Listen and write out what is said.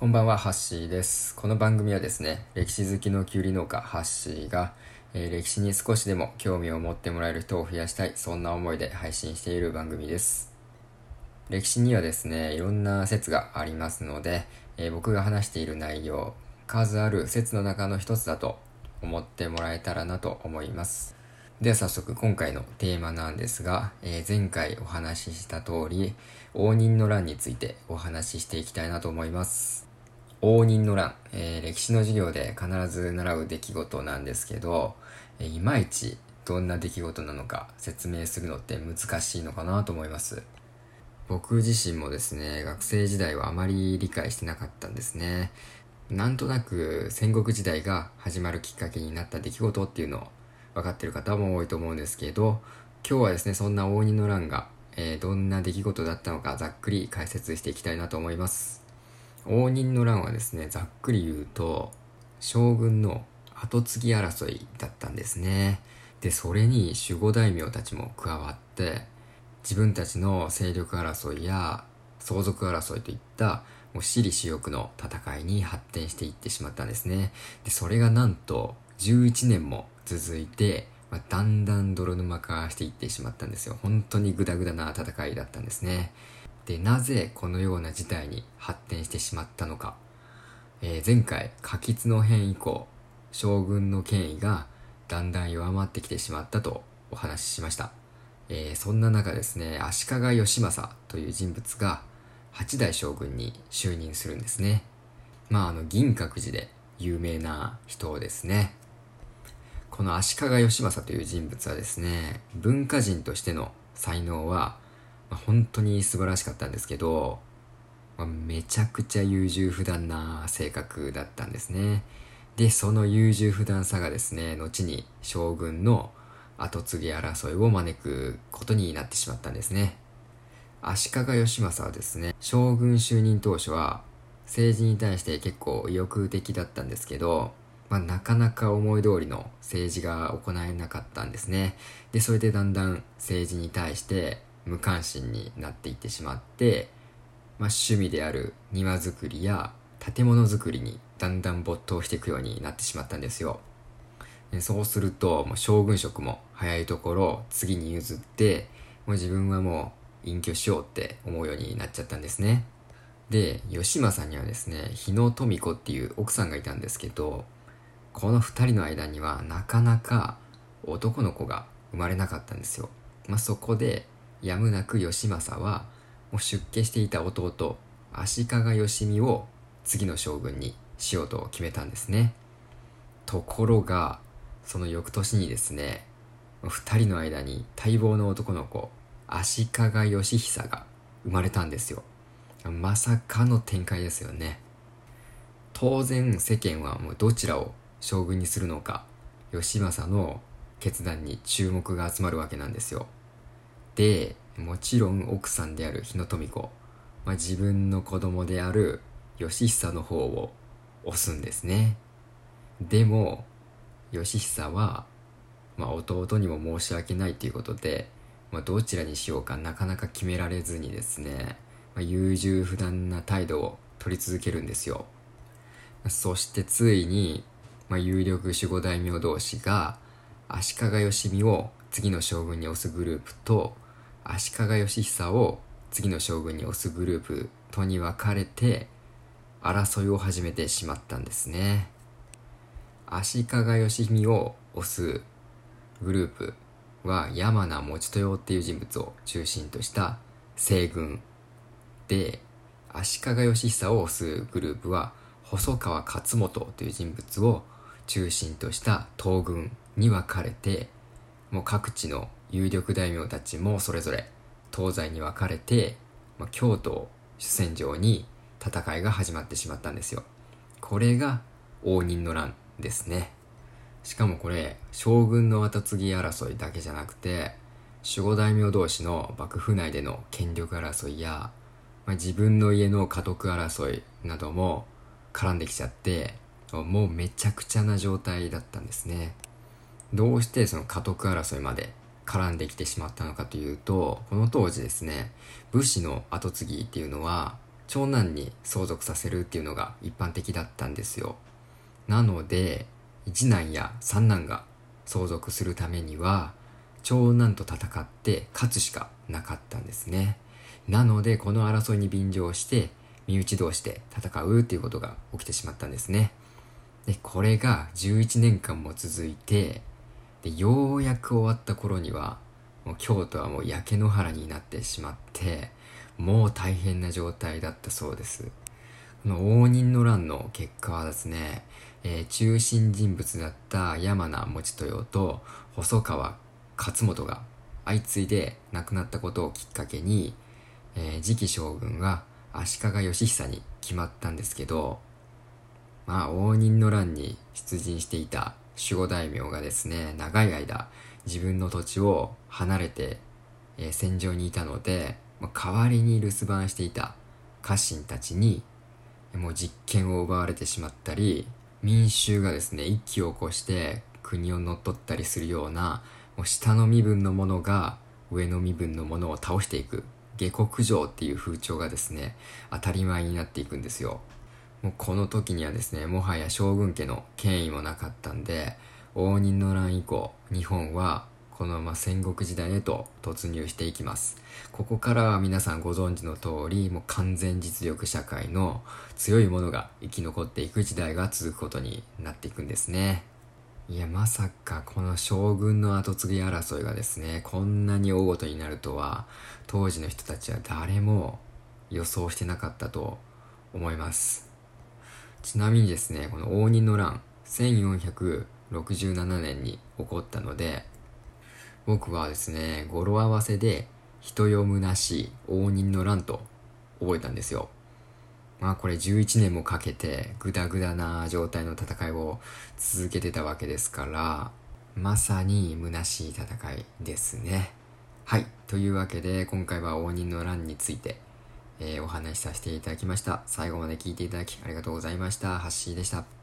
こんばんは、ハッシーです。この番組はですね、歴史好きのきゅうり農家、ハッシーが、えー、歴史に少しでも興味を持ってもらえる人を増やしたい、そんな思いで配信している番組です。歴史にはですね、いろんな説がありますので、えー、僕が話している内容、数ある説の中の一つだと思ってもらえたらなと思います。では早速今回のテーマなんですが、えー、前回お話しした通り、応仁の乱についてお話ししていきたいなと思います。応仁の乱、えー、歴史の授業で必ず習う出来事なんですけど、えー、いまいちどんな出来事なのか説明するのって難しいのかなと思います。僕自身もですね、学生時代はあまり理解してなかったんですね。なんとなく戦国時代が始まるきっかけになった出来事っていうのを分かってる方も多いと思うんですけど、今日はですね、そんな応仁の乱が、えー、どんな出来事だったのかざっくり解説していきたいなと思います。応仁の乱はですね、ざっくり言うと、将軍の後継ぎ争いだったんですね。で、それに守護大名たちも加わって、自分たちの勢力争いや相続争いといったもう私利私欲の戦いに発展していってしまったんですね。で、それがなんと11年も続いて、まあ、だんだん泥沼化していってしまったんですよ。本当にグダグダな戦いだったんですね。で、なぜこのような事態に発展してしまったのか。えー、前回、可吉の変以降、将軍の権威がだんだん弱まってきてしまったとお話ししました。えー、そんな中ですね、足利義政という人物が八代将軍に就任するんですね。まあ、あの、銀閣寺で有名な人ですね。この足利義政という人物はですね、文化人としての才能はまあ、本当に素晴らしかったんですけど、まあ、めちゃくちゃ優柔不断な性格だったんですね。で、その優柔不断さがですね、後に将軍の後継ぎ争いを招くことになってしまったんですね。足利義政はですね、将軍就任当初は政治に対して結構意欲的だったんですけど、まあ、なかなか思い通りの政治が行えなかったんですね。で、それでだんだん政治に対して無関心になっていってしまって、まあ、趣味である庭作りや建物作りにだんだん没頭していくようになってしまったんですよ。そうすると、もう将軍職も早いところ次に譲って、もう自分はもう隠居しようって思うようになっちゃったんですね。で、吉政にはですね、日野富子っていう奥さんがいたんですけど、この二人の間にはなかなか男の子が生まれなかったんですよ。まあ、そこでやむなく義政はもう出家していた弟足利義美を次の将軍にしようと決めたんですね。ところがその翌年にですね二人の間に待望の男の子足利義久が生まれたんですよ。まさかの展開ですよね。当然世間はもうどちらを将軍にするのか義政の決断に注目が集まるわけなんですよ。で、もちろん奥さんである日野富子、まあ、自分の子供である義久の方を押すんですね。でも、義久は、まあ、弟にも申し訳ないということで、まあ、どちらにしようかなかなか決められずにですね、まあ、優柔不断な態度を取り続けるんですよ。そしてついに、まあ、有力守護大名同士が足利義美を次の将軍に押すグループと足利義久を次の将軍に推すグループとに分かれて争いを始めてしまったんですね。足利義美を推すグループは山名持豊っていう人物を中心とした西軍で足利義久を推すグループは細川勝元という人物を中心とした東軍に分かれてもう各地の有力大名たちもそれぞれ東西に分かれて、まあ、京都主戦場に戦いが始まってしまったんですよ。これが応仁の乱ですね。しかもこれ、将軍の後継ぎ争いだけじゃなくて、守護大名同士の幕府内での権力争いや、まあ、自分の家の家督争いなども絡んできちゃって、もうめちゃくちゃな状態だったんですね。どうしてその家督争いまで絡んできてしまったのかというと、この当時ですね、武士の後継ぎっていうのは、長男に相続させるっていうのが一般的だったんですよ。なので、次男や三男が相続するためには、長男と戦って勝つしかなかったんですね。なので、この争いに便乗して、身内同士で戦うっていうことが起きてしまったんですね。で、これが11年間も続いて、で、ようやく終わった頃には、もう京都はもう焼け野原になってしまって、もう大変な状態だったそうです。この応仁の乱の結果はですね、えー、中心人物だった山名持豊と細川勝元が相次いで亡くなったことをきっかけに、えー、次期将軍は足利義久に決まったんですけど、まあ、応仁の乱に出陣していた守護大名がですね、長い間自分の土地を離れて、えー、戦場にいたので、まあ、代わりに留守番していた家臣たちに、もう実権を奪われてしまったり、民衆がですね、一気を起こして国を乗っ取ったりするような、もう下の身分のものが上の身分のものを倒していく下克上っていう風潮がですね、当たり前になっていくんですよ。もうこの時にはですね、もはや将軍家の権威もなかったんで、応仁の乱以降、日本はこのまま戦国時代へと突入していきます。ここからは皆さんご存知の通り、もう完全実力社会の強いものが生き残っていく時代が続くことになっていくんですね。いや、まさかこの将軍の後継ぎ争いがですね、こんなに大ごとになるとは、当時の人たちは誰も予想してなかったと思います。ちなみにですね、この応仁の乱、1467年に起こったので、僕はですね、語呂合わせで、人読むなし応仁の乱と覚えたんですよ。まあこれ11年もかけてグダグダな状態の戦いを続けてたわけですから、まさに虚しい戦いですね。はい。というわけで今回は応仁の乱について、えー、お話しさせていただきました。最後まで聞いていただきありがとうございました。ハッシーでした。